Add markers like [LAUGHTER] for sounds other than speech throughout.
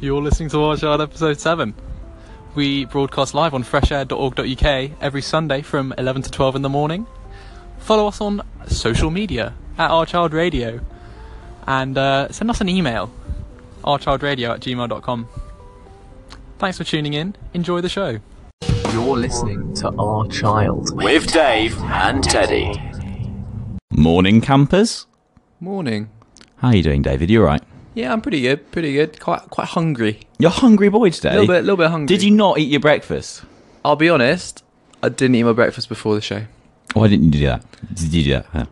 You're listening to Our Child episode 7. We broadcast live on freshair.org.uk every Sunday from 11 to 12 in the morning. Follow us on social media at Our Child Radio and uh, send us an email ourchildradio at gmail.com. Thanks for tuning in. Enjoy the show. You're listening to Our Child. With Dave and Teddy. Morning, campers. Morning. How are you doing, David? You all right? Yeah, I'm pretty good. Pretty good. Quite quite hungry. You're hungry boy today. A little bit, little bit hungry. Did you not eat your breakfast? I'll be honest. I didn't eat my breakfast before the show. Why didn't you do that? Did you do that? Yeah.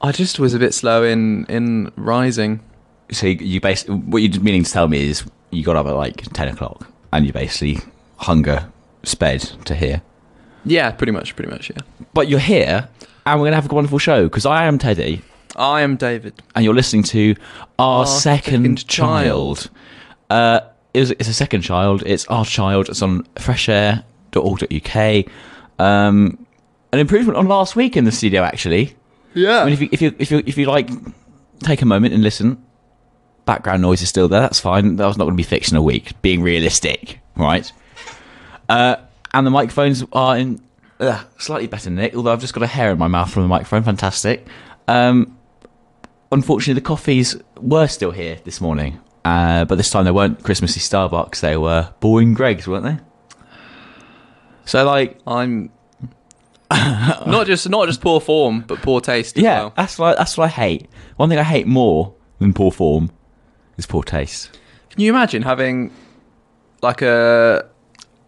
I just was a bit slow in in rising. So you, you basically, what you're meaning to tell me is you got up at like 10 o'clock and you basically hunger sped to here. Yeah, pretty much, pretty much. Yeah. But you're here and we're going to have a wonderful show because I am Teddy I am David. and you're listening to Our, Our Second, Second Child. Child. Uh, it's, it's a second child. It's Our Child. It's on freshair.org.uk. Um, an improvement on last week in the studio, actually. Yeah. I mean, if you, if you if you if you like, take a moment and listen. Background noise is still there. That's fine. That was not going to be fixed in a week. Being realistic, right? Uh, and the microphones are in uh, slightly better nick. Although I've just got a hair in my mouth from the microphone. Fantastic. Um, unfortunately, the coffees were still here this morning, uh, but this time they weren't Christmassy Starbucks. They were boring Greggs, weren't they? So like, I'm [LAUGHS] not just not just poor form, but poor taste as Yeah, well. that's what that's what I hate. One thing I hate more than poor form is poor taste. Can you imagine having like a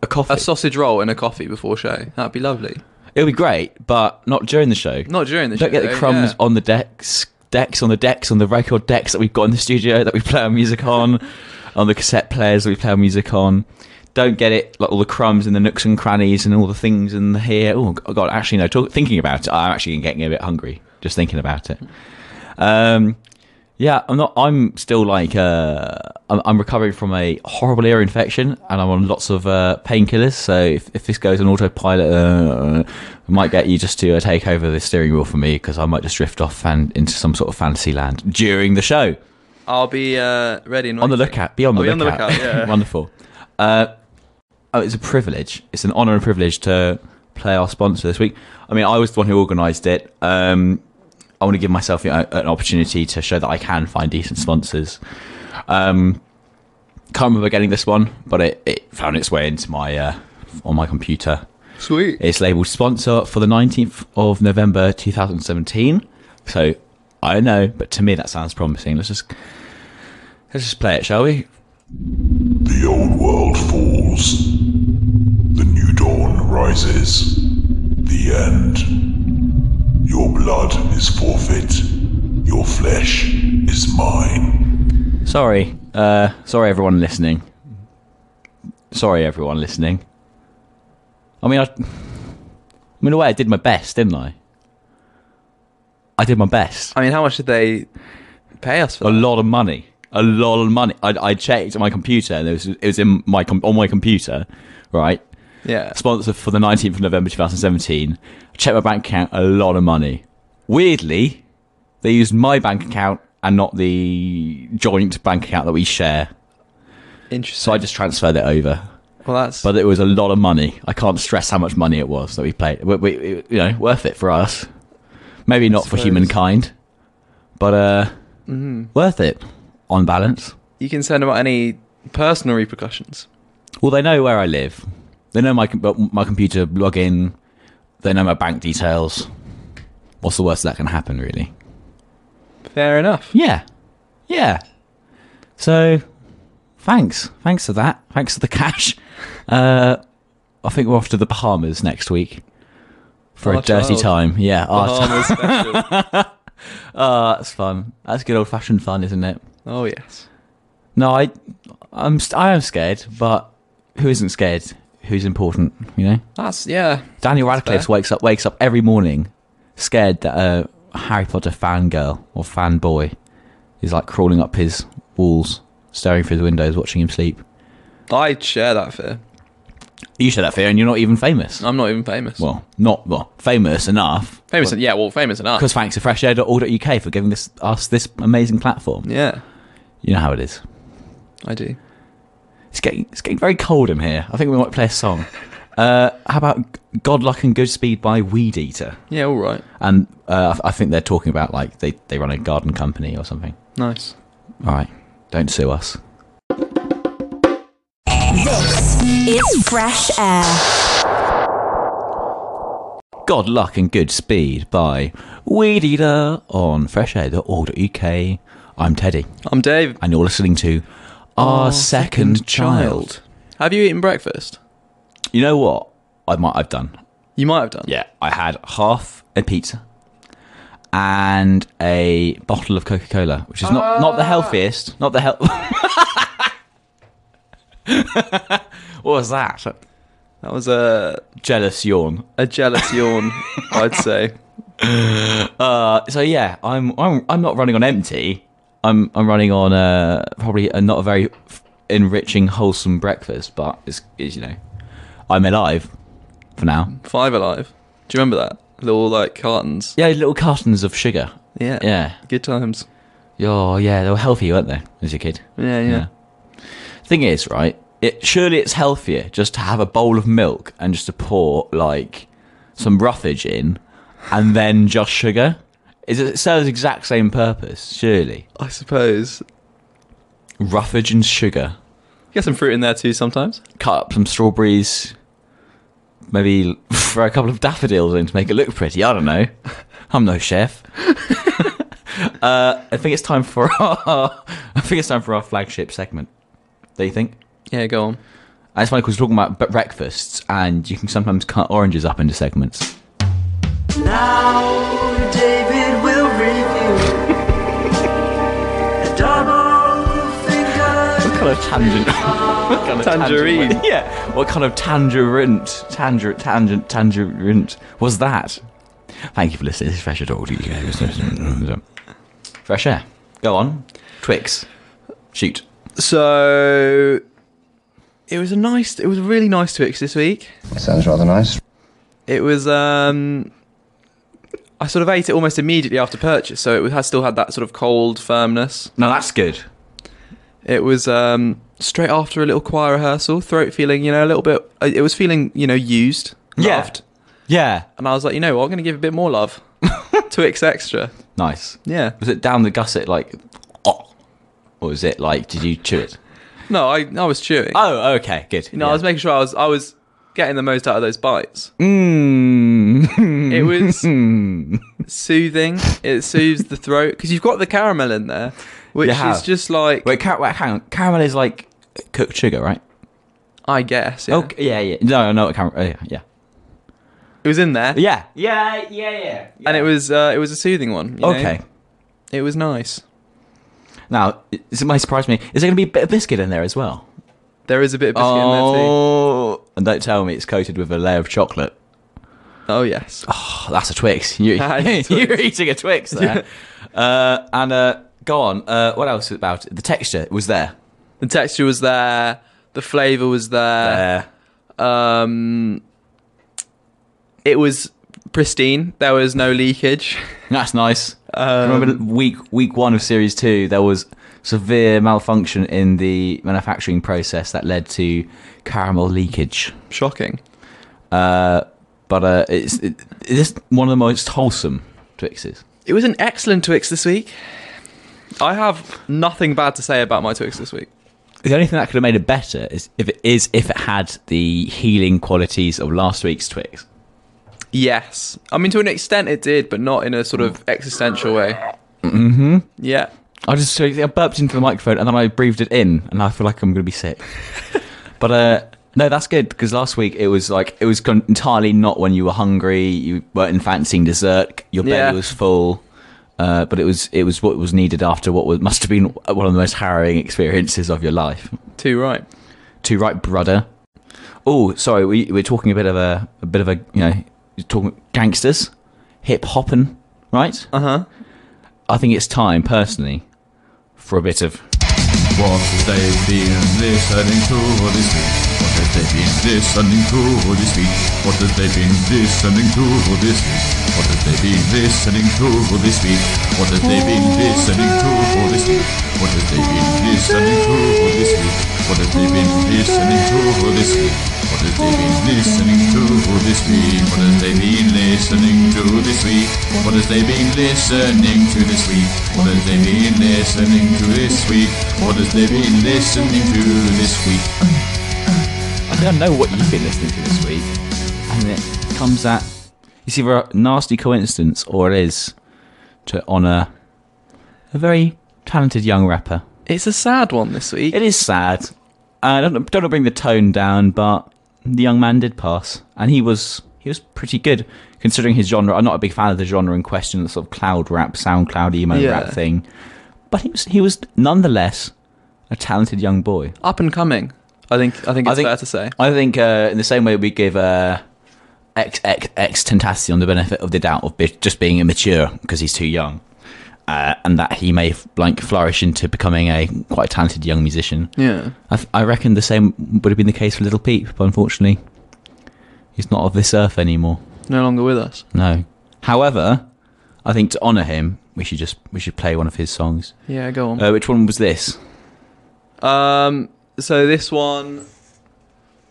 A coffee. a sausage roll and a coffee before show? That'd be lovely. It'll be great, but not during the show. Not during the show. Don't get the crumbs yeah. on the decks, decks on the decks on the record decks that we've got in the studio that we play our music on, [LAUGHS] on the cassette players that we play our music on. Don't get it like all the crumbs in the nooks and crannies and all the things in the here. Oh god, actually no. Talk, thinking about it, I'm actually getting a bit hungry just thinking about it. Um, yeah, I'm not. I'm still like uh, I'm, I'm recovering from a horrible ear infection, and I'm on lots of uh, painkillers. So if, if this goes on autopilot, uh, I might get you just to uh, take over the steering wheel for me because I might just drift off and into some sort of fantasy land during the show. I'll be uh, ready and On the lookout, be on the I'll be on the lookout. lookout, yeah. [LAUGHS] Wonderful. Uh, oh, it's a privilege. It's an honour and privilege to play our sponsor this week. I mean, I was the one who organised it. Um, I want to give myself an opportunity to show that I can find decent sponsors. Um, can't remember getting this one, but it, it found its way into my uh, on my computer. Sweet. It's labelled sponsor for the 19th of November 2017. So I don't know, but to me that sounds promising. Let's just let's just play it, shall we? The old world falls. The new dawn rises. The end. Your blood is forfeit. Your flesh is mine. Sorry, uh, sorry everyone listening. Sorry everyone listening. I mean, I, I mean, in a way, I did my best, didn't I? I did my best. I mean, how much did they pay us for A that? lot of money. A lot of money. I, I checked my computer, and it was it was in my com- on my computer, right? Yeah. Sponsor for the 19th of November 2017. Check my bank account, a lot of money. Weirdly, they used my bank account and not the joint bank account that we share. Interesting. So I just transferred it over. well, that's But it was a lot of money. I can't stress how much money it was that we played. We, we, you know, worth it for us. Maybe not for humankind, but uh, worth it on balance. you concerned about any personal repercussions? Well, they know where I live. They know my my computer login. They know my bank details. What's the worst that can happen, really? Fair enough. Yeah, yeah. So, thanks, thanks for that. Thanks for the cash. [LAUGHS] Uh, I think we're off to the Bahamas next week for Our a dirty child. time. Yeah, our Bahamas special. Oh, [LAUGHS] that's fun. That's good old fashioned fun, isn't it? Oh yes. No, I, I'm, I am scared, but who isn't scared? Who's important? You know. That's yeah. Daniel Radcliffe wakes up wakes up every morning, scared that a Harry Potter fangirl or fanboy is like crawling up his walls, staring through his windows, watching him sleep. I share that fear. You share that fear, and you're not even famous. I'm not even famous. Well, not well, famous enough. famous. yeah. Well, famous enough. Because thanks to freshair.org.uk for giving this, us this amazing platform. Yeah, You know how it is. I do. It's getting it's getting very cold in here. I think we might play a song. Uh, how about God Luck and Good Speed by Weedeater? Yeah, all right. And uh, I I think they're talking about like they, they run a garden company or something. Nice. All right, don't sue us. This is Fresh Air. God Luck and Good Speed by Weedeater on freshair.org.uk. I'm Teddy, I'm Dave. and you're listening to Our, Second, child. Have you eaten breakfast? You know what? I might I've done. You might have done. Yeah, I had half a pizza and a bottle of Coca Cola, which is not, not the healthiest. Not the health. [LAUGHS] what was that? That was a Jealous yawn. a jealous yawn, [LAUGHS] I'd say. Uh, so yeah, I'm I'm I'm not running on empty. I'm I'm running on uh, probably a not a very enriching, wholesome breakfast, but it's, it's you know, I'm alive for now. Five alive. Do you remember that? Little like cartons. Yeah, little cartons of sugar. Yeah. Yeah. Good times. Oh yeah, they were healthy, weren't they, as a kid? Yeah, yeah. Thing is, right? It surely it's healthier just to have a bowl of milk and just to pour like some roughage in, and then just sugar. Is it, serves exact same purpose? Surely, I suppose. roughage and sugar. Get some fruit in there too sometimes. Cut up some strawberries. Maybe [LAUGHS] throw a couple of daffodils in to make it look pretty. I don't know. [LAUGHS] I'm no chef. [LAUGHS] uh, I think it's time for our. I think it's time for our flagship segment. Do you think? Yeah, go on. And It's funny because we're talking about breakfasts, and you can sometimes cut oranges up into segments. Now David will review a double finger. What kind of tangent? [LAUGHS] what kind of Tangerine. tangent- yeah. What kind of tangerine? Tanger, tangent, tangerine was that? Thank you for listening. This is Fresh Air. Talk. [LAUGHS] Fresh Air. Go on. Twix. Shoot. So it was a nice it was a really nice Twix this week. Sounds rather nice. It was um I sort of ate it almost immediately after purchase, so it had still had that sort of cold firmness. No, that's good. It was um, straight after a little choir rehearsal, throat feeling, you know, a little bit. uh, It was feeling, you know, used, Yeah. loved, Yeah. and I was like, you know what, I'm going to give a bit more love. [LAUGHS] Twix extra, Nice. yeah. Was it down the gusset like, oh, or was it like, did you chew it? No, I I was chewing. Oh, okay, good. you know, I was making sure I was I was getting the most out of those bites. Mmm. It was [LAUGHS] soothing. It soothes the throat because you've got the caramel in there, which is just like Wait, car- wait, hang on. Caramel is like cooked sugar, right? I guess. Yeah. Okay, yeah, yeah. No, no, caramel. Uh, yeah, yeah. It was in there, Yeah, yeah, yeah, yeah. and it was uh, it was a soothing one. you know? Okay. It was nice. Now, it might surprise me. Is there going to be a bit of biscuit in there as well? There is a bit of biscuit in there too. And don't tell me it's coated with a layer of chocolate. Oh yes. Oh, that's a Twix. [LAUGHS] You, That is a [LAUGHS] you're eating a Twix there. uh, and uh, go on. Uh, what else about it? The texture was there. The texture was there. The flavour was there. Uh, Um, it was pristine. There was no leakage. [LAUGHS] that's nice. Um, Remember week week one of series two, there was severe malfunction in the manufacturing process that led to caramel leakage. Shocking. Uh, but uh, it's it, it is one of the most wholesome Twixes. It was an excellent Twix this week. I have nothing bad to say about my Twix this week. The only thing that could have made it better is if it is if it had the healing qualities of last week's Twix. Yes. I mean, to an extent it did, but not in a sort of existential way. Mm-hmm. Yeah. I just I burped into the microphone and then I breathed it in, and I feel like I'm going to be sick. [LAUGHS] but uh, no, that's good because last week it was like it was con- entirely not when you were hungry, you weren't fancying dessert, your belly Yeah. was full. Uh, but it was it was what was needed after what was, must have been one of the most harrowing experiences of your life. Too right. Too right, brother. Oh, sorry, we we're talking a bit of a a bit of a you know talking gangsters, hip hopping, right? Uh huh. I think it's time, personally, for a bit of What have they been listening to this listening to this week? What have they been listening to this week? What have they been listening to this week? What have they been listening to this week? What have they been listening to this week? What have they been listening to this week? What have they been listening to this week? What have they been listening to this week? What have they been listening to this week? What have they been listening to this week? What have they been listening to this week? I don't know what you've been listening to this week, and it comes at it's either a nasty coincidence or it is to honour a very talented young rapper. It's a sad one this week. It is sad. Uh, I don't don't want to bring the tone down, but the young man did pass, and he was he was pretty good considering his genre. I'm not a big fan of the genre in question, the sort of cloud rap, SoundCloud emo Yeah. rap thing, but he was he was nonetheless a talented young boy. Up and coming. I think. I think I it's think- fair to say. I think uh, in the same way we give uh, ex ex ex Tentacion the benefit of the doubt of just being immature because he's too young, uh, and that he may like flourish into becoming a quite talented young musician. Yeah. I, th- I reckon the same would have been the case for Little Peep, but unfortunately, he's not of this earth anymore. No longer with us. No. However, I think to honour him, we should just we should play one of his songs. Yeah. Go on. Uh, which one was this? Um, so this one,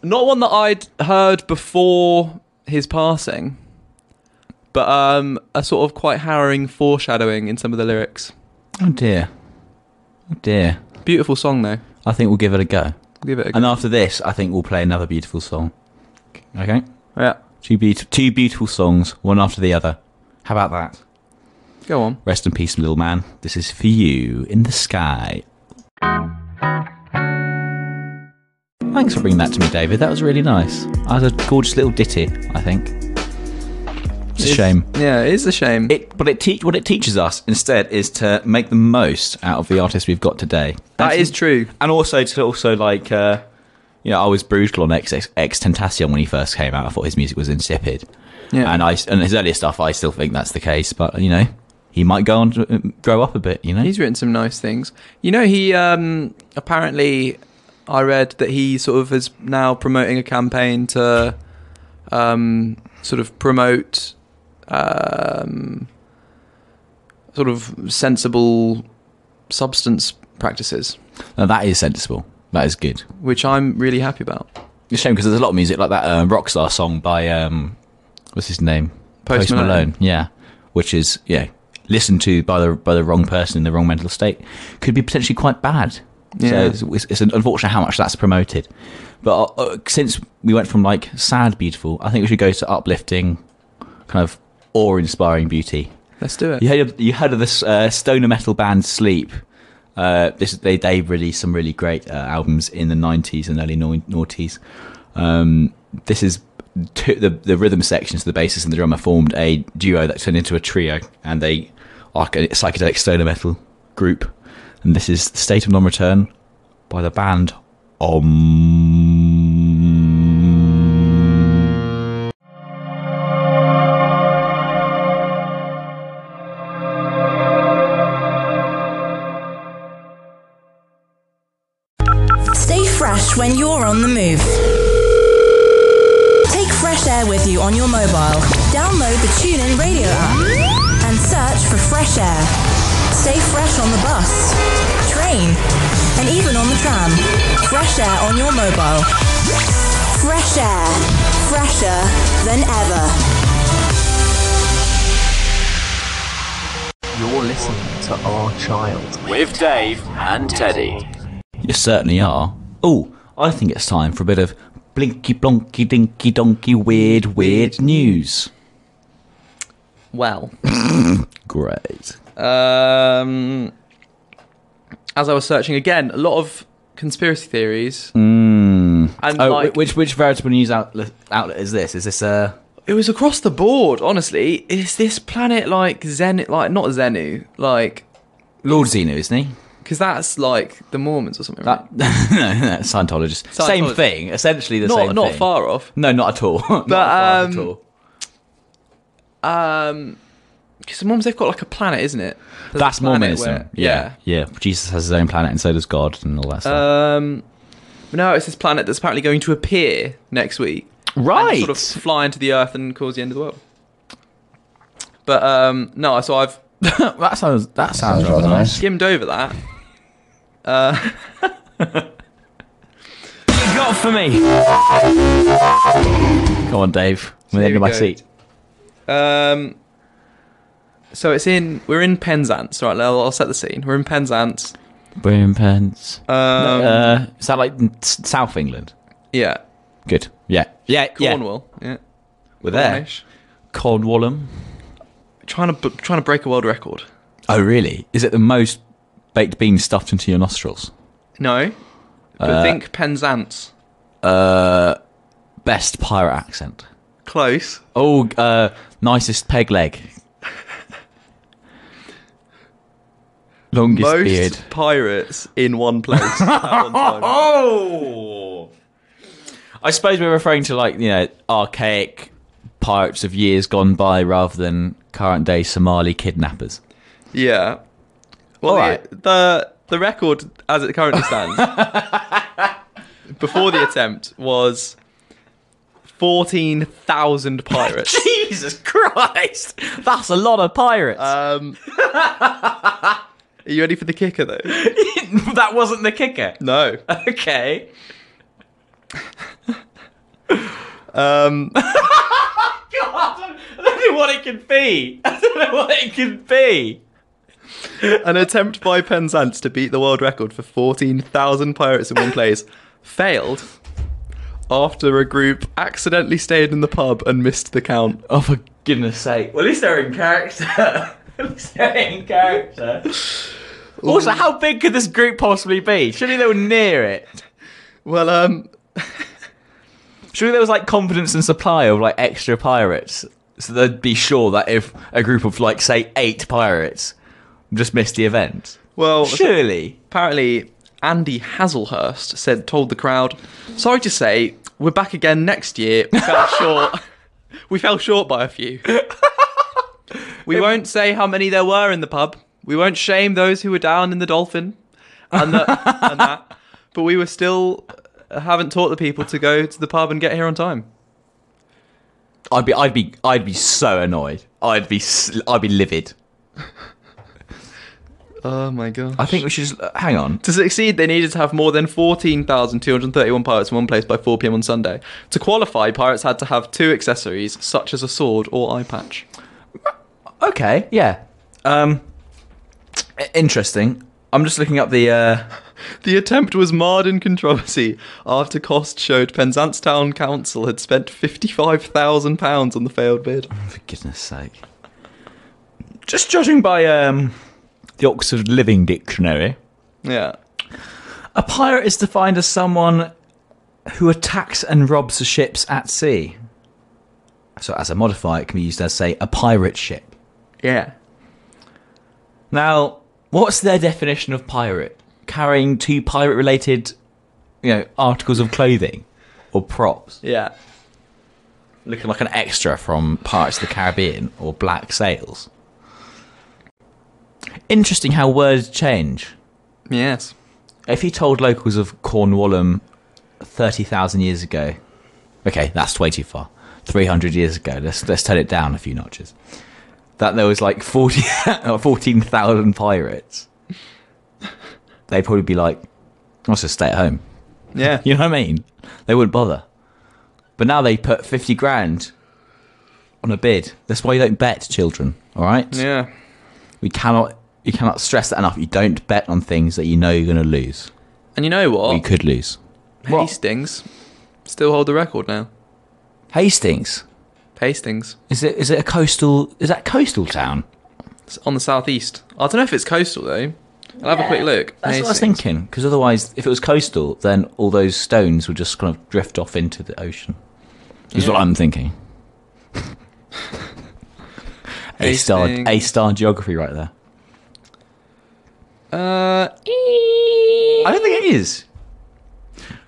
not one that I'd heard before his passing, but um, a sort of quite harrowing foreshadowing in some of the lyrics. Oh dear. Oh dear. Beautiful song though. I think we'll give it a go. Give it a And after this, I think we'll play another beautiful song. Okay? yeah. Two, beaut- two beautiful songs, one after the other. How about that? Go on. Rest in peace, little man. This is for you in the sky. Thanks for bringing that to me, David. That was really nice. That was a gorgeous little ditty, I think. It's a shame. Yeah, it is a shame. It, but it teach what it teaches us instead is to make the most out of the artists we've got today. that And is true. and also to also like uh, you know I was brutal on X X, X Tentacion when he first came out. I thought his music was insipid, Yeah. and I and his earlier stuff I still think that's the case. But you know he might go on to uh, grow up a bit. You know He's written some nice things. You know, he um, apparently, I read that he sort of is now promoting a campaign to um, sort of promote um, sort of sensible substance practices, Now, that is sensible. That is good. which I'm really happy about. It's a shame because there's a lot of music like that uh, Rockstar song by um, what's his name Post Malone. Yeah, which is yeah listened to by the by the wrong person in the wrong mental state could be potentially quite bad. Yeah. So it's, it's unfortunate how much that's promoted. But uh, uh, since we went from like sad, beautiful, I think we should go to uplifting, kind of awe-inspiring beauty. Let's do it. You heard of, you heard of this uh, stoner metal band Sleep? Uh, this they they released some really great uh, albums in the '90s and early noughties. Um, this is two, the the rhythm sections, the bassist and the drummer formed a duo that turned into a trio, and they are a psychedelic stoner metal group. And this is "State of Non-Return" by the band Om. Stay fresh when you're on the move. Fresh Air on your mobile. Fresh Air. Fresher than ever. You're listening to Our Child. With Dave and Teddy. You certainly are. Oh, I think it's time for a bit of blinky blonky dinky donkey weird weird news. Well, [LAUGHS] Great. um, as I was searching again, a lot of conspiracy theories. Mm. And oh, like- which which veritable news outlet, outlet is this? Is this uh It was across the board, honestly. Is this planet like Zen, like not Xenu, like Lord Xenu, isn't he? because that's like the Mormons or something, right? That [LAUGHS] no, Scientologist. Same thing, essentially the not same not thing. far off. No, not at all. [LAUGHS] not But, far um, at all. Um, Because the Mormons, they've got like a planet, isn't it? There's a That's planet Mormonism. where- yeah. yeah, Jesus has his own planet, and so does God, and all that stuff. Um, no, it's this planet that's apparently going to appear next week. and right. sort of fly into the Earth and cause the end of the world. But um, no, so I've [LAUGHS] that sounds. That sounds rather nice. skimmed over that. Uh, [LAUGHS] You got for me. Come on, Dave. I'm at the end of my go. seat. um, so it's in we're in Penzance, right? I'll, I'll set the scene. We're in Penzance. Boom pants. Um, uh, is that like s- South England? yeah, Good. Yeah. Yeah. Yeah. Cornwall. Yeah, We're there. Cornwallum. Trying to trying to break a world record. Oh, really? Is it the most baked beans stuffed into your nostrils? No, but Uh, think Penzance. Uh, best pirate accent. Close. Oh, uh, nicest peg leg. Longest Most beard. pirates in one place. at one time. [LAUGHS] Oh! I suppose we're referring to like you know archaic pirates of years gone by rather than current day Somali kidnappers. Yeah. Well, All the, right. the the record as it currently stands [LAUGHS] before the attempt was fourteen thousand pirates. [LAUGHS] Jesus Christ, that's a lot of pirates. um, are you ready for the kicker though? [LAUGHS] that wasn't the kicker. No. [LAUGHS] Okay. Um, [LAUGHS] God, I don't know what it could be. I don't know what it could be. an attempt by Penzance to beat the world record for fourteen thousand pirates in one place failed after a group accidentally stayed in the pub and missed the count. Oh, for goodness sake. Well, at least they're in character. [LAUGHS] they're in character. Also, how big could this group possibly be? Surely they were near it. Well, um, Surely there was like confidence and supply of like extra pirates. So they'd be sure that if a group of like, say, eight pirates just missed the event. well, Surely. apparently Andy Hazelhurst said told the crowd, "Sorry to say, we're back again next year. We fell [LAUGHS] short. we fell short by a few. [LAUGHS] We won't say how many there were in the pub. We won't shame those who were down in the Dolphin, and, the, [LAUGHS] and that. But we were still uh, haven't taught the people to go to the pub and get here on time. I'd be, I'd be, I'd be so annoyed. I'd be, I'd be livid. [LAUGHS] Oh my god! I think we should just, uh, hang on. To succeed, they needed to have more than 14,231 pirates in one place by 4 pm on Sunday. To qualify, pirates had to have two accessories, such as a sword or eye patch. Okay, yeah. Um, interesting. I'm just looking up the. Uh, [LAUGHS] The attempt was marred in controversy after Cost showed Penzance Town Council had spent £55,000 on the failed bid. for goodness sake. Just judging by um, the Oxford Living Dictionary, Yeah. a pirate is defined as someone who attacks and robs the ships at sea. So, as a modifier, it can be used as, say, a pirate ship. Yeah. Now, what's their definition of pirate? Carrying two pirate-related, you know, articles of clothing or props, Yeah. looking like an extra from Pirates of the Caribbean or Black Sails. Interesting how words change. Yes. If you told locals of Cornwallum 30,000 years ago, okay, that's way too far. 300 years ago, let's, let's turn it down a few notches. That there was like 40 [LAUGHS] uh, or 14,000 pirates, they'd probably be like, "I'll just stay at home. Yeah. [LAUGHS] You know what I mean? They wouldn't bother. But now they put 50 grand on a bid. That's why you don't bet, children, all right? Yeah. We cannot. You cannot stress that enough. You don't bet on things that you know you're going to lose. And you know what? We could lose. Hastings still hold the record now. Hastings. Hastings. Is it? Is it a coastal? Is that a coastal town? It's on the southeast. I don't know if it's coastal though. I'll have a quick look. That's what I was Hastings. thinking. Because otherwise, if it was coastal, then all those stones would just kind of drift off into the ocean. Is what I'm thinking. A star, Hastings. A star geography right there. Uh, I don't think it is.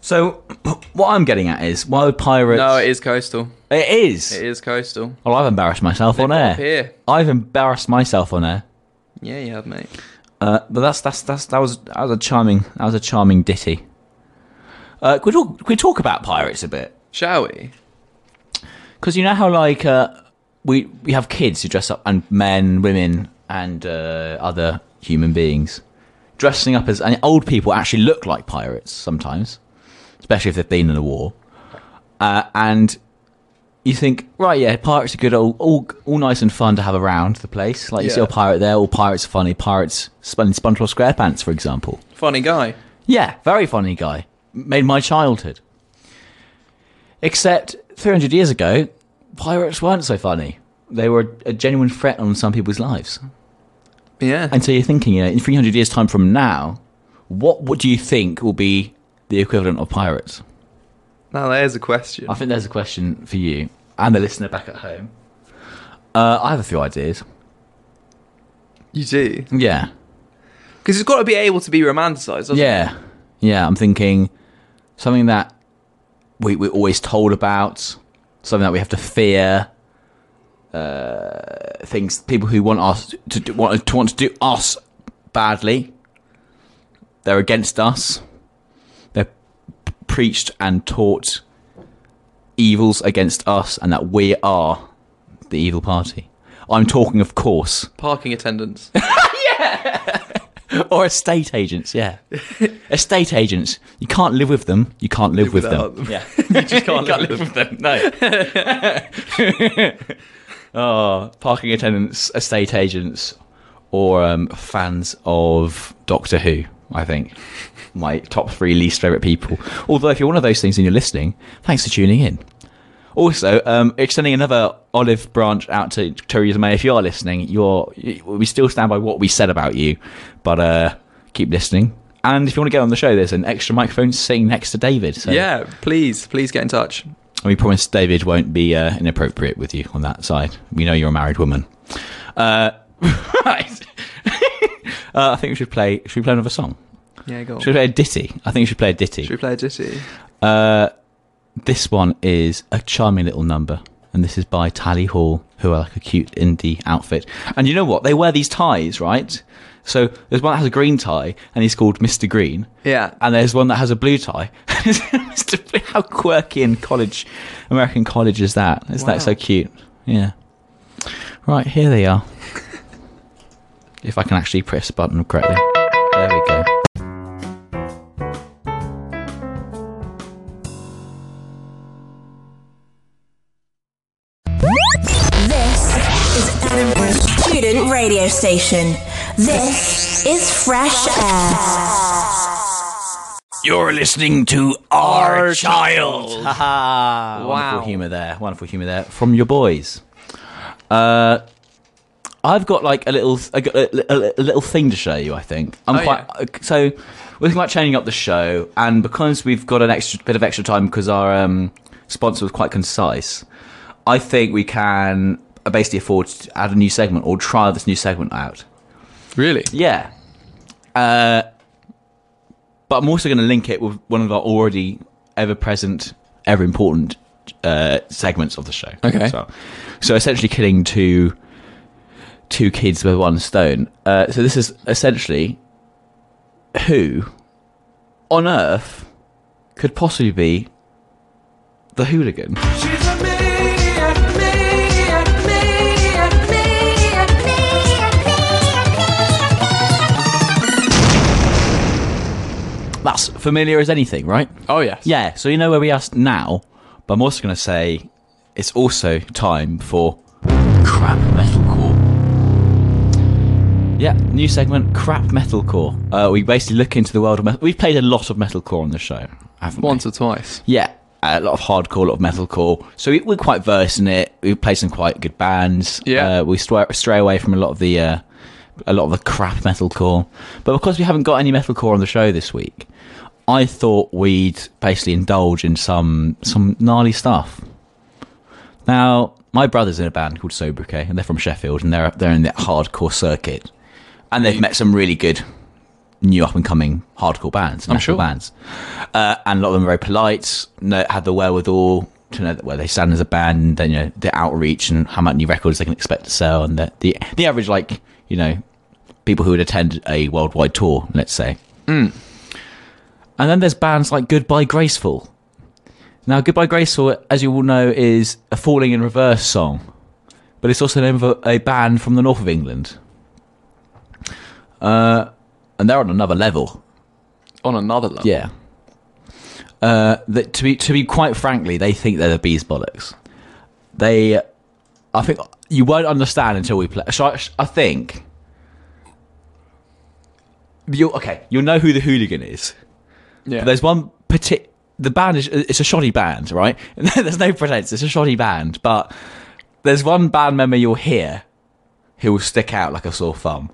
So, [CLEARS THROAT] what I'm getting at is why would pirates? No, it is coastal. It is. It is coastal. Well, I've embarrassed myself on They've got air. here. I've embarrassed myself on air. Yeah, you have, mate. Uh, but that's that's that's that was that was a charming that was a charming ditty. Uh, could we talk could we talk about pirates a bit? Shall we? Because you know how like uh, we we have kids who dress up and men, women, and uh, other human beings dressing up as and old people actually look like pirates sometimes, especially if they've been in a war. Uh, and you think, right, yeah, pirates are good, all, all all nice and fun to have around the place. Like you see Yeah. a pirate there, all pirates are funny. Pirates spun in SpongeBob SquarePants, for example. Funny guy. Yeah, very funny guy. Made my childhood. Except 300 years ago, pirates weren't so funny. They were a genuine threat on some people's lives. Yeah. And so you're thinking, you know, in 300 years' time from now, what what do you think will be the equivalent of pirates? Now there's a question. I think there's a question for you and the listener back at home. Uh, I have a few ideas. You do? Yeah. Because it's got to be able to be romanticised, doesn't it? Yeah, yeah. I'm thinking something that we we're always told about, something that we have to fear. Uh, things people who want us to do, want to want to do us badly. They're against us. Preached and taught evils against us, and that we are the evil party. I'm talking, of course, Parking attendants. [LAUGHS] yeah! or estate agents, yeah. [LAUGHS] estate agents. You can't live with them. You can't live, Live with them. them. Yeah. [LAUGHS] you just can't, live, with them. No. oh, parking attendants, estate agents, or um, fans of Doctor Who, I think. My top three least favourite people. Although, if you're one of those things and you're listening, thanks for tuning in. Also, um, extending another olive branch out to Theresa May. If you are listening, you're we still stand by what we said about you, but uh, keep listening. And if you want to get on the show, there's an extra microphone sitting next to David. So yeah, please, please get in touch. and we promise David won't be uh, inappropriate with you on that side. We know you're a married woman. Uh, [LAUGHS] right. Uh, I think we should play. Should we play another song? Yeah, go on. Should we play a ditty? I think we should play a ditty. Should we play a ditty? Uh, this one is a charming little number, and this is by Tally Hall, who are like a cute indie outfit. And you know what? They wear these ties, right? So there's one that has a green tie, and he's called Mr. Green. Yeah. And there's one that has a blue tie. [LAUGHS] Mr. Blue. How quirky in college, American college is that? Isn't Wow. that so cute? Yeah. Right, here they are. If I can actually press the button correctly. There we go. This is Edinburgh Student Radio Station. This is Fresh Air. You're listening to Our, Child. [LAUGHS] Haha. Wow. Wonderful humour there. Wonderful humour there from your boys. Uh, I've got like a little a, a, a little thing to show you. I think I'm Oh, quite uh, so. We're thinking about changing up the show, and because we've got an extra bit of extra time because our um, sponsor was quite concise, I think we can basically afford to add a new segment or try this new segment out. Really? Yeah. Uh, but I'm also going to link it with one of our already ever present, ever important uh, segments of the show. Okay. So, so essentially killing two two kids with one stone. Uh, so this is essentially who on earth could possibly be the hooligan. She's a maniac, maniac, maniac, maniac, That's familiar as anything, right? Oh, yes. Yeah, so you know where we are now, but I'm also going to say it's also time for crap metalcore. Yeah, new segment, crap metalcore. Uh, we basically look into the world of metal. We've played a lot of metalcore on the show, haven't we? Once or twice. Yeah, a lot of hardcore, a lot of metalcore. So we, we're quite versed in it. We play some quite good bands. Yeah. uh, we stray, stray away from a lot of the uh, a lot of the crap metalcore. But because we haven't got any metalcore on the show this week, I thought we'd basically indulge in some some gnarly stuff. Now, my brother's in a band called Sobriquet, and they're from Sheffield, and they're they're in the hardcore circuit, and they've met some really good new up and coming hardcore bands, I'm sure. bands, uh, and a lot of them are very polite, know, have the wherewithal to know where they stand as a band, and you know the outreach and how many new records they can expect to sell, and the the, the average like you know people who would attend a worldwide tour, let's say. Hmm. And then there's bands like Goodbye Graceful. Now, Goodbye Graceful, as you all know, is a Falling in Reverse song, but it's also the name of a, a band from the north of England. Uh, and they're on another level. On another level. Yeah. Uh, that to be to be quite frankly, they think they're the bees bollocks. They, I think you won't understand until we play. So I, I think you okay. You'll know who the hooligan is. Yeah. But there's one partic The band is it's a shoddy band, right? [LAUGHS] there's no pretense. It's a shoddy band, but there's one band member you'll hear who will stick out like a sore thumb.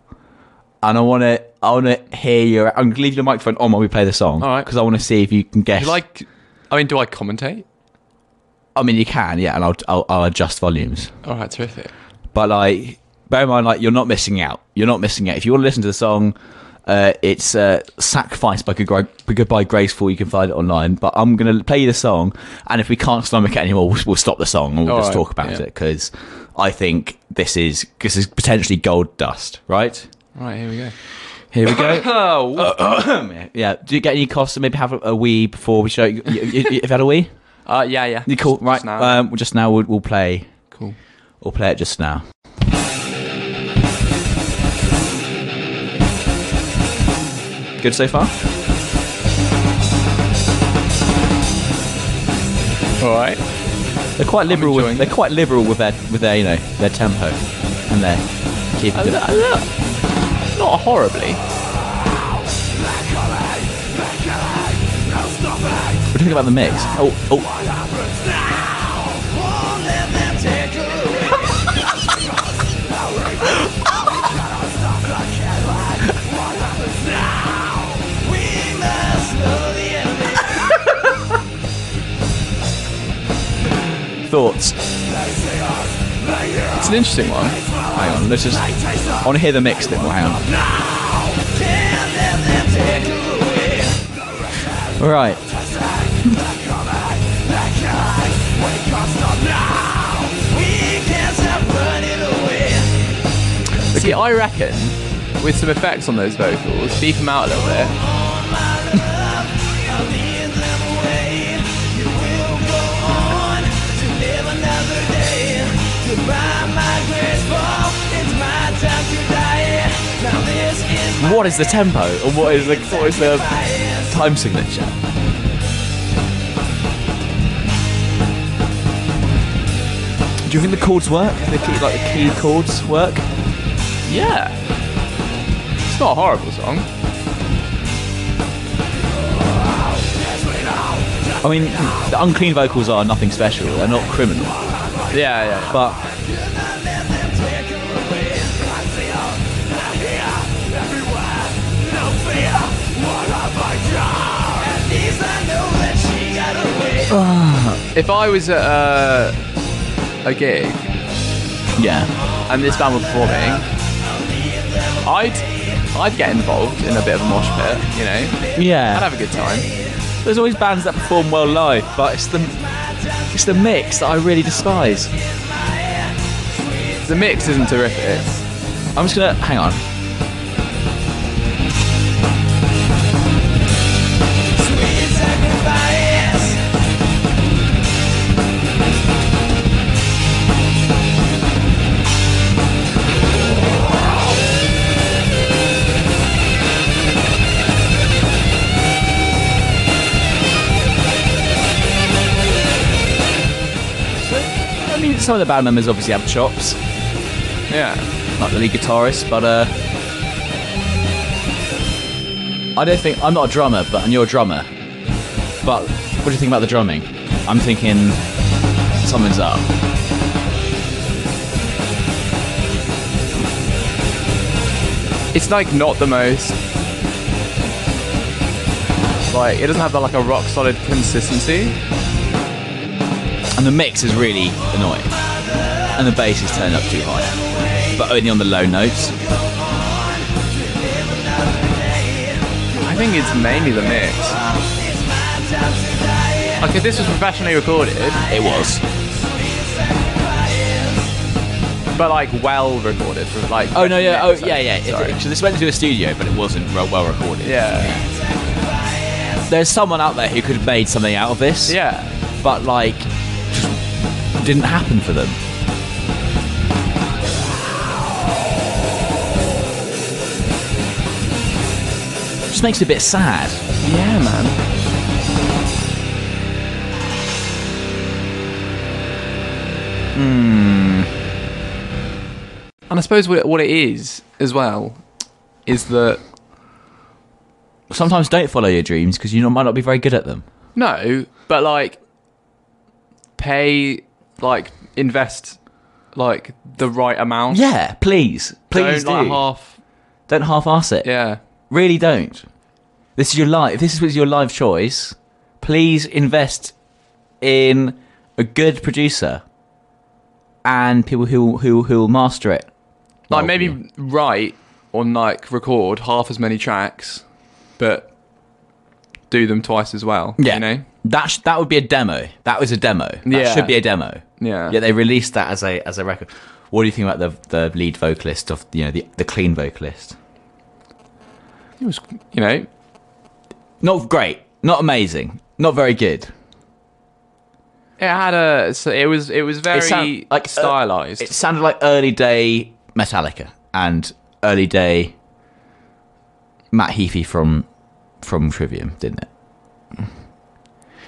And I want to, I want to hear your. I'm gonna leave your microphone on while we play the song, All right. Because I want to see if you can guess. You like? I mean, do I commentate? I mean, you can, yeah, and I'll, I'll, I'll adjust volumes. All right, terrific. But like, bear in mind, like, you're not missing out. You're not missing out. If you want to listen to the song, uh, it's uh, "Sacrifice" by Goodbye, Goodbye Graceful. You can find it online. But I'm gonna play you the song, and if we can't stomach it anymore, we'll, we'll stop the song and we'll All just right, talk about yeah. it because I think this is this is potentially gold dust, right? Right, here we go. Here we go. [COUGHS] Oh, [COUGHS] yeah. Do you get any costs to maybe have a, a wee before we show you? you, you you've had a wee? [LAUGHS] uh, yeah, yeah. You cool, Just- right? just now. Um, just now we'll, we'll play. cool. We'll play it just now. Good so far. All right. They're quite liberal. With, they're quite liberal with their with their you know their tempo and their keeping it. Not horribly. You think about the mix? Oh, oh. [LAUGHS] Thoughts? It's an interesting one. Hang on, let's just. I want to hear the mix more. Hang on. All right. [LAUGHS] See, I reckon with some effects on those vocals, beef them out a little bit. What is the tempo, and what is the what is the time signature? Do you think the chords work? The key, like the key chords work? Yeah. It's not a horrible song. I mean, the unclean vocals are nothing special. They're not criminal, Yeah, yeah. yeah. but If I was at a, a gig yeah, and this band were performing, I'd I'd get involved in a bit of a mosh pit. You know, Yeah. I'd yeah. have a good time. There's always bands that perform well live, but it's the it's the mix that I really despise. The mix isn't terrific. I'm just gonna hang on. Some of the band members obviously have chops, Yeah. like the lead guitarist, but uh, I don't think I'm not a drummer, but and you're a drummer. But what do you think about the drumming? I'm thinking something's up. It's like not the most. Like it doesn't have like a rock solid consistency. And the mix is really annoying. And the bass is turned up too high. But only on the low notes. I think it's mainly the mix. Like if this was professionally recorded, It was. but like well recorded, like. Oh no, yeah, oh yeah, yeah. Sorry. It- so this went into a studio, but it wasn't well, well recorded. Yeah. There's someone out there who could have made something out of this. Yeah. But like, didn't happen for them. Just makes it a bit sad. Yeah, man. Hmm. And I suppose what it, what it is as well is that Sometimes don't follow your dreams because you might not be very good at them. no, but like pay like invest like the right amount. Yeah, please, please Don't, like, half. Don't half-ass it. Yeah. Really don't. This is your life. If this was your life choice, please invest in a good producer and people who who who will master it. Like maybe write or like record half as many tracks, but do them twice as well. Yeah. You know. That sh- that would be a demo. That was a demo. That Yeah. should be a demo. Yeah. Yeah, they released that as a as a record. What do you think about the the lead vocalist of you know the the clean vocalist? It was, you know, Not great. Not amazing. Not very good. it had a. So it was. It was very sound- like, uh, stylized. It sounded like early day Metallica and early day Matt Heafy from from Trivium, didn't it?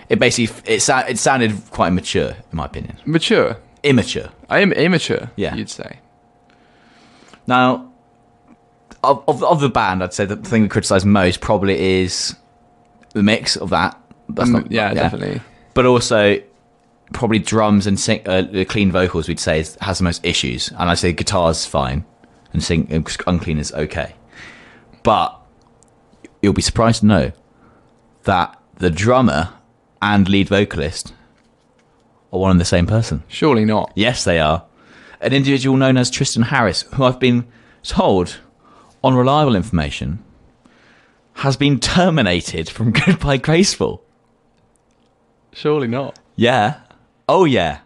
It basically it it sounded quite mature, in my opinion. mature. Immature. I am immature. Yeah. You'd say. Now, of, of, of the band, I'd say the thing we criticise most probably is the mix of that. That's Mm, not, yeah, definitely. But also, probably drums and sing, uh, the clean vocals, we'd say, is, has the most issues. And I'd say guitar's fine, and sing unclean is okay. But you'll be surprised to know that the drummer and lead vocalist are one and the same person. Surely not. Yes, they are. An individual known as Tristan Harris, who I've been told, on reliable information, has been terminated from [LAUGHS] Goodbye Graceful. Surely not. Yeah. Oh, yeah.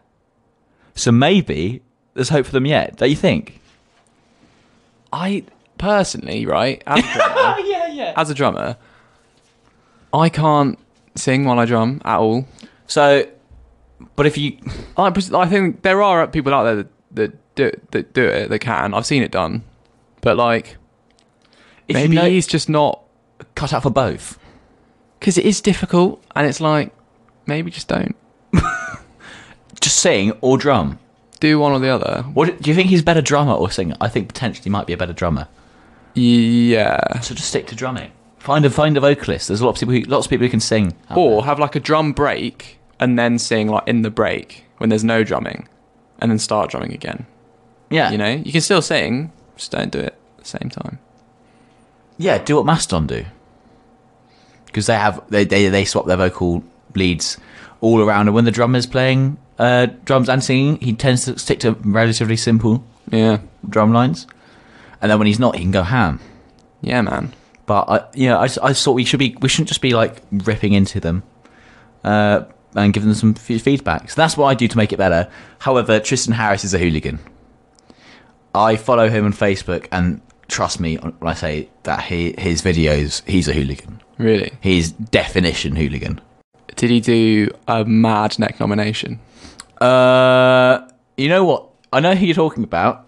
So maybe there's hope for them yet, don't you think? I personally, right, as a [LAUGHS] drummer, oh, yeah, yeah. as a drummer, I can't sing while I drum at all. So, but if you. I, I think there are people out there that, that do that do it. That can. I've seen it done, but like If maybe you know, he's just not cut out for both. because it is difficult, and it's like maybe just don't [LAUGHS] Just sing or drum. do one or the other. What do you think he's better drummer or singer? I think potentially he might be a better drummer. Yeah, So just stick to drumming. Find a find a vocalist. There's lots of people. Who, lots of people who can sing. or have like a drum break and then sing like in the break when there's no drumming, and then start drumming again. yeah, You know, you can still sing, just don't do it at the same time. Yeah, do what Mastodon do. Because they have they, they they swap their vocal leads all around, and when the drummer's playing uh, drums and singing, he tends to stick to relatively simple Yeah, drum lines, and then when he's not, he can go ham. yeah, man. But I, yeah, I, I thought we should be we shouldn't just be like ripping into them, uh, and giving them some f- feedback. So that's what I do to make it better. However, Tristan Harris is a hooligan. I follow him on Facebook, and trust me when I say that he his videos, he's a hooligan. Really? He's definition hooligan. Did he do a mad neck nomination? Uh, you know what? I know who you're talking about.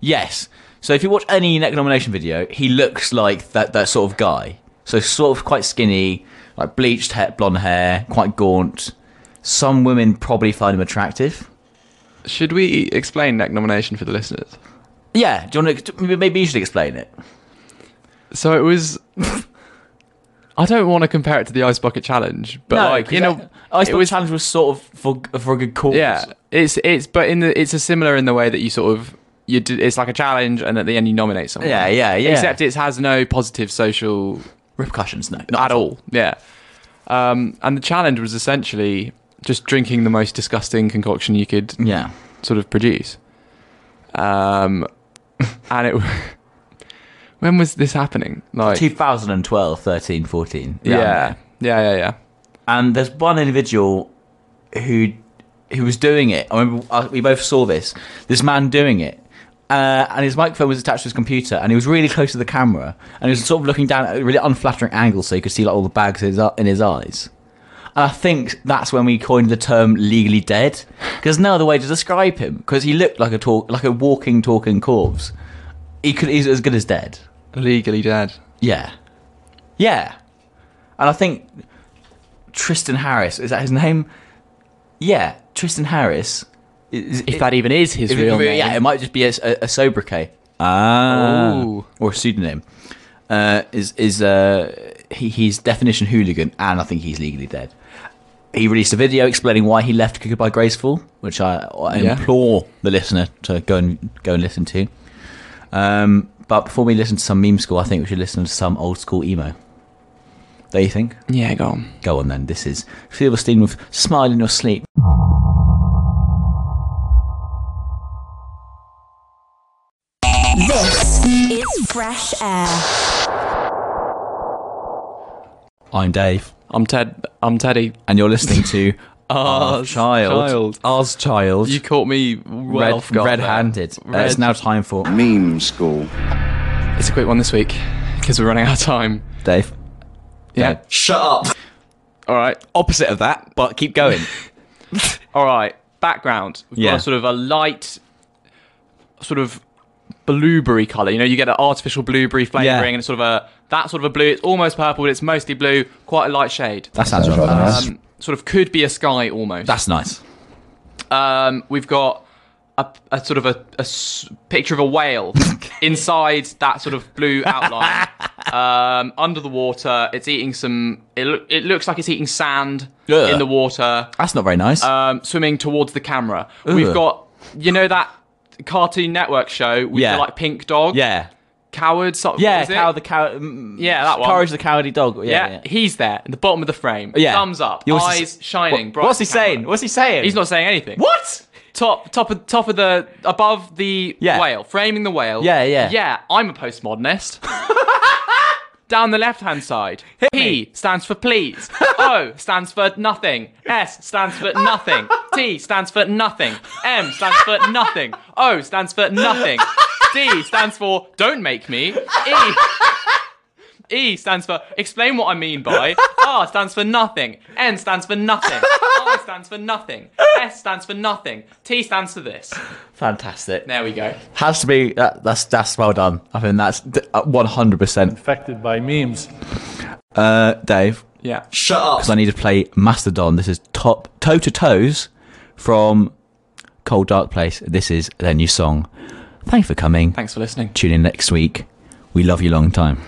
Yes. So if you watch any neck nomination video, he looks like that that sort of guy. So sort of quite skinny, like bleached hair, blonde hair, quite gaunt. Some women probably find him attractive. Should we explain neck nomination for the listeners? Yeah. Do you want to? Maybe you should explain it. So it was. [LAUGHS] I don't want to compare it to the ice bucket challenge, but like you know, Ice Bucket was challenge was sort of for for a good cause. yeah, it's it's but in the it's a similar in the way that you sort of you do, it's like a challenge and at the end you nominate someone. Yeah, yeah, yeah. Except it has no positive social repercussions. No, not not at all. Yeah. Um, and the challenge was essentially just drinking the most disgusting concoction you could Yeah. sort of produce. Um, [LAUGHS] and it when was this happening? Like 2012, 13, 14. yeah, around yeah, yeah, yeah. and there's one individual who who was doing it. I remember uh, we both saw this. This man doing it, uh, and his microphone was attached to his computer, and he was really close to the camera, and he was sort of looking down at a really unflattering angle, so you could see like all the bags in his, in his eyes. And I think that's when we coined the term "legally dead," because no other way to describe him, because he looked like a talk, like a walking, talking corpse. He could, he's as good as dead. Legally dead. Yeah. Yeah. And I think Tristan Harris, is that his name? Yeah, Tristan Harris. Is, If that even is his if it- real name. Yeah, it might just be a, a, a sobriquet. Ah. Ooh. Or a pseudonym. Uh, is is uh, he, he's definition hooligan, and I think he's legally dead. He released a video explaining why he left Goodbye Graceful, which I, I Yeah. implore the listener to go and go and listen to. Um, but before we listen to some meme school, I think we should listen to some old school emo. Don't you think? Yeah, go on. Go on then. This is Silverstein with "Smile in Your Sleep." This is Fresh Air. I'm Dave, I'm Ted. I'm Teddy. and you're listening to Our Ours Child. Child. Ours Child. You caught me well red, off guard red-handed. Uh, it's now time for Meme school. It's a quick one this week because we're running out of time. Dave. Yeah. Go. Shut up. All right. Opposite of that, but keep going. [LAUGHS] All right. Background. We've Yeah. got a sort of a light, sort of blueberry color. You know, you get an artificial blueberry flavoring Yeah. and it's sort of a that sort of a blue. It's almost purple, but it's mostly blue. Quite a light shade. That sounds right. That's, Um, sort of could be a sky almost. that's nice. Um, we've got a, a sort of a, a s- picture of a whale [LAUGHS] inside that sort of blue outline. [LAUGHS] um, under the water, it's eating some. It, loo- it looks like it's eating sand Ugh. in the water, That's not very nice. um, swimming towards the camera. We've Ugh. got, you know, that Cartoon Network show with Yeah. the like pink dog, yeah. Coward. Sort of, Yeah, what is it? cow the cow. mm, Yeah, that one. Courage the cowardly dog. Yeah, Yeah, yeah. he's there in the bottom of the frame. Yeah. thumbs up, You also eyes shining. What- what's he camera. saying? What's he saying? He's not saying anything. What? top top of top of the above the Yeah. whale, framing the whale. Yeah, yeah. Yeah, I'm a postmodernist. [LAUGHS] Down the left hand side. P stands for please. [LAUGHS] O stands for nothing. S stands for nothing. T stands for nothing. M stands for nothing. O stands for nothing. D stands for don't make me. E E stands for explain what I mean by. R stands for nothing. N stands for nothing. I stands for nothing. S stands for nothing. T stands for this. Fantastic. There we go. Has to be. That, that's that's well done. I think that's one hundred percent. affected by memes. Uh, Dave, Yeah. Shut up. because I need to play Mastodon. This is top toe to toes from Cold Dark Place. This is their new song. Thanks for coming. Thanks for listening. Tune in next week. We love you long time.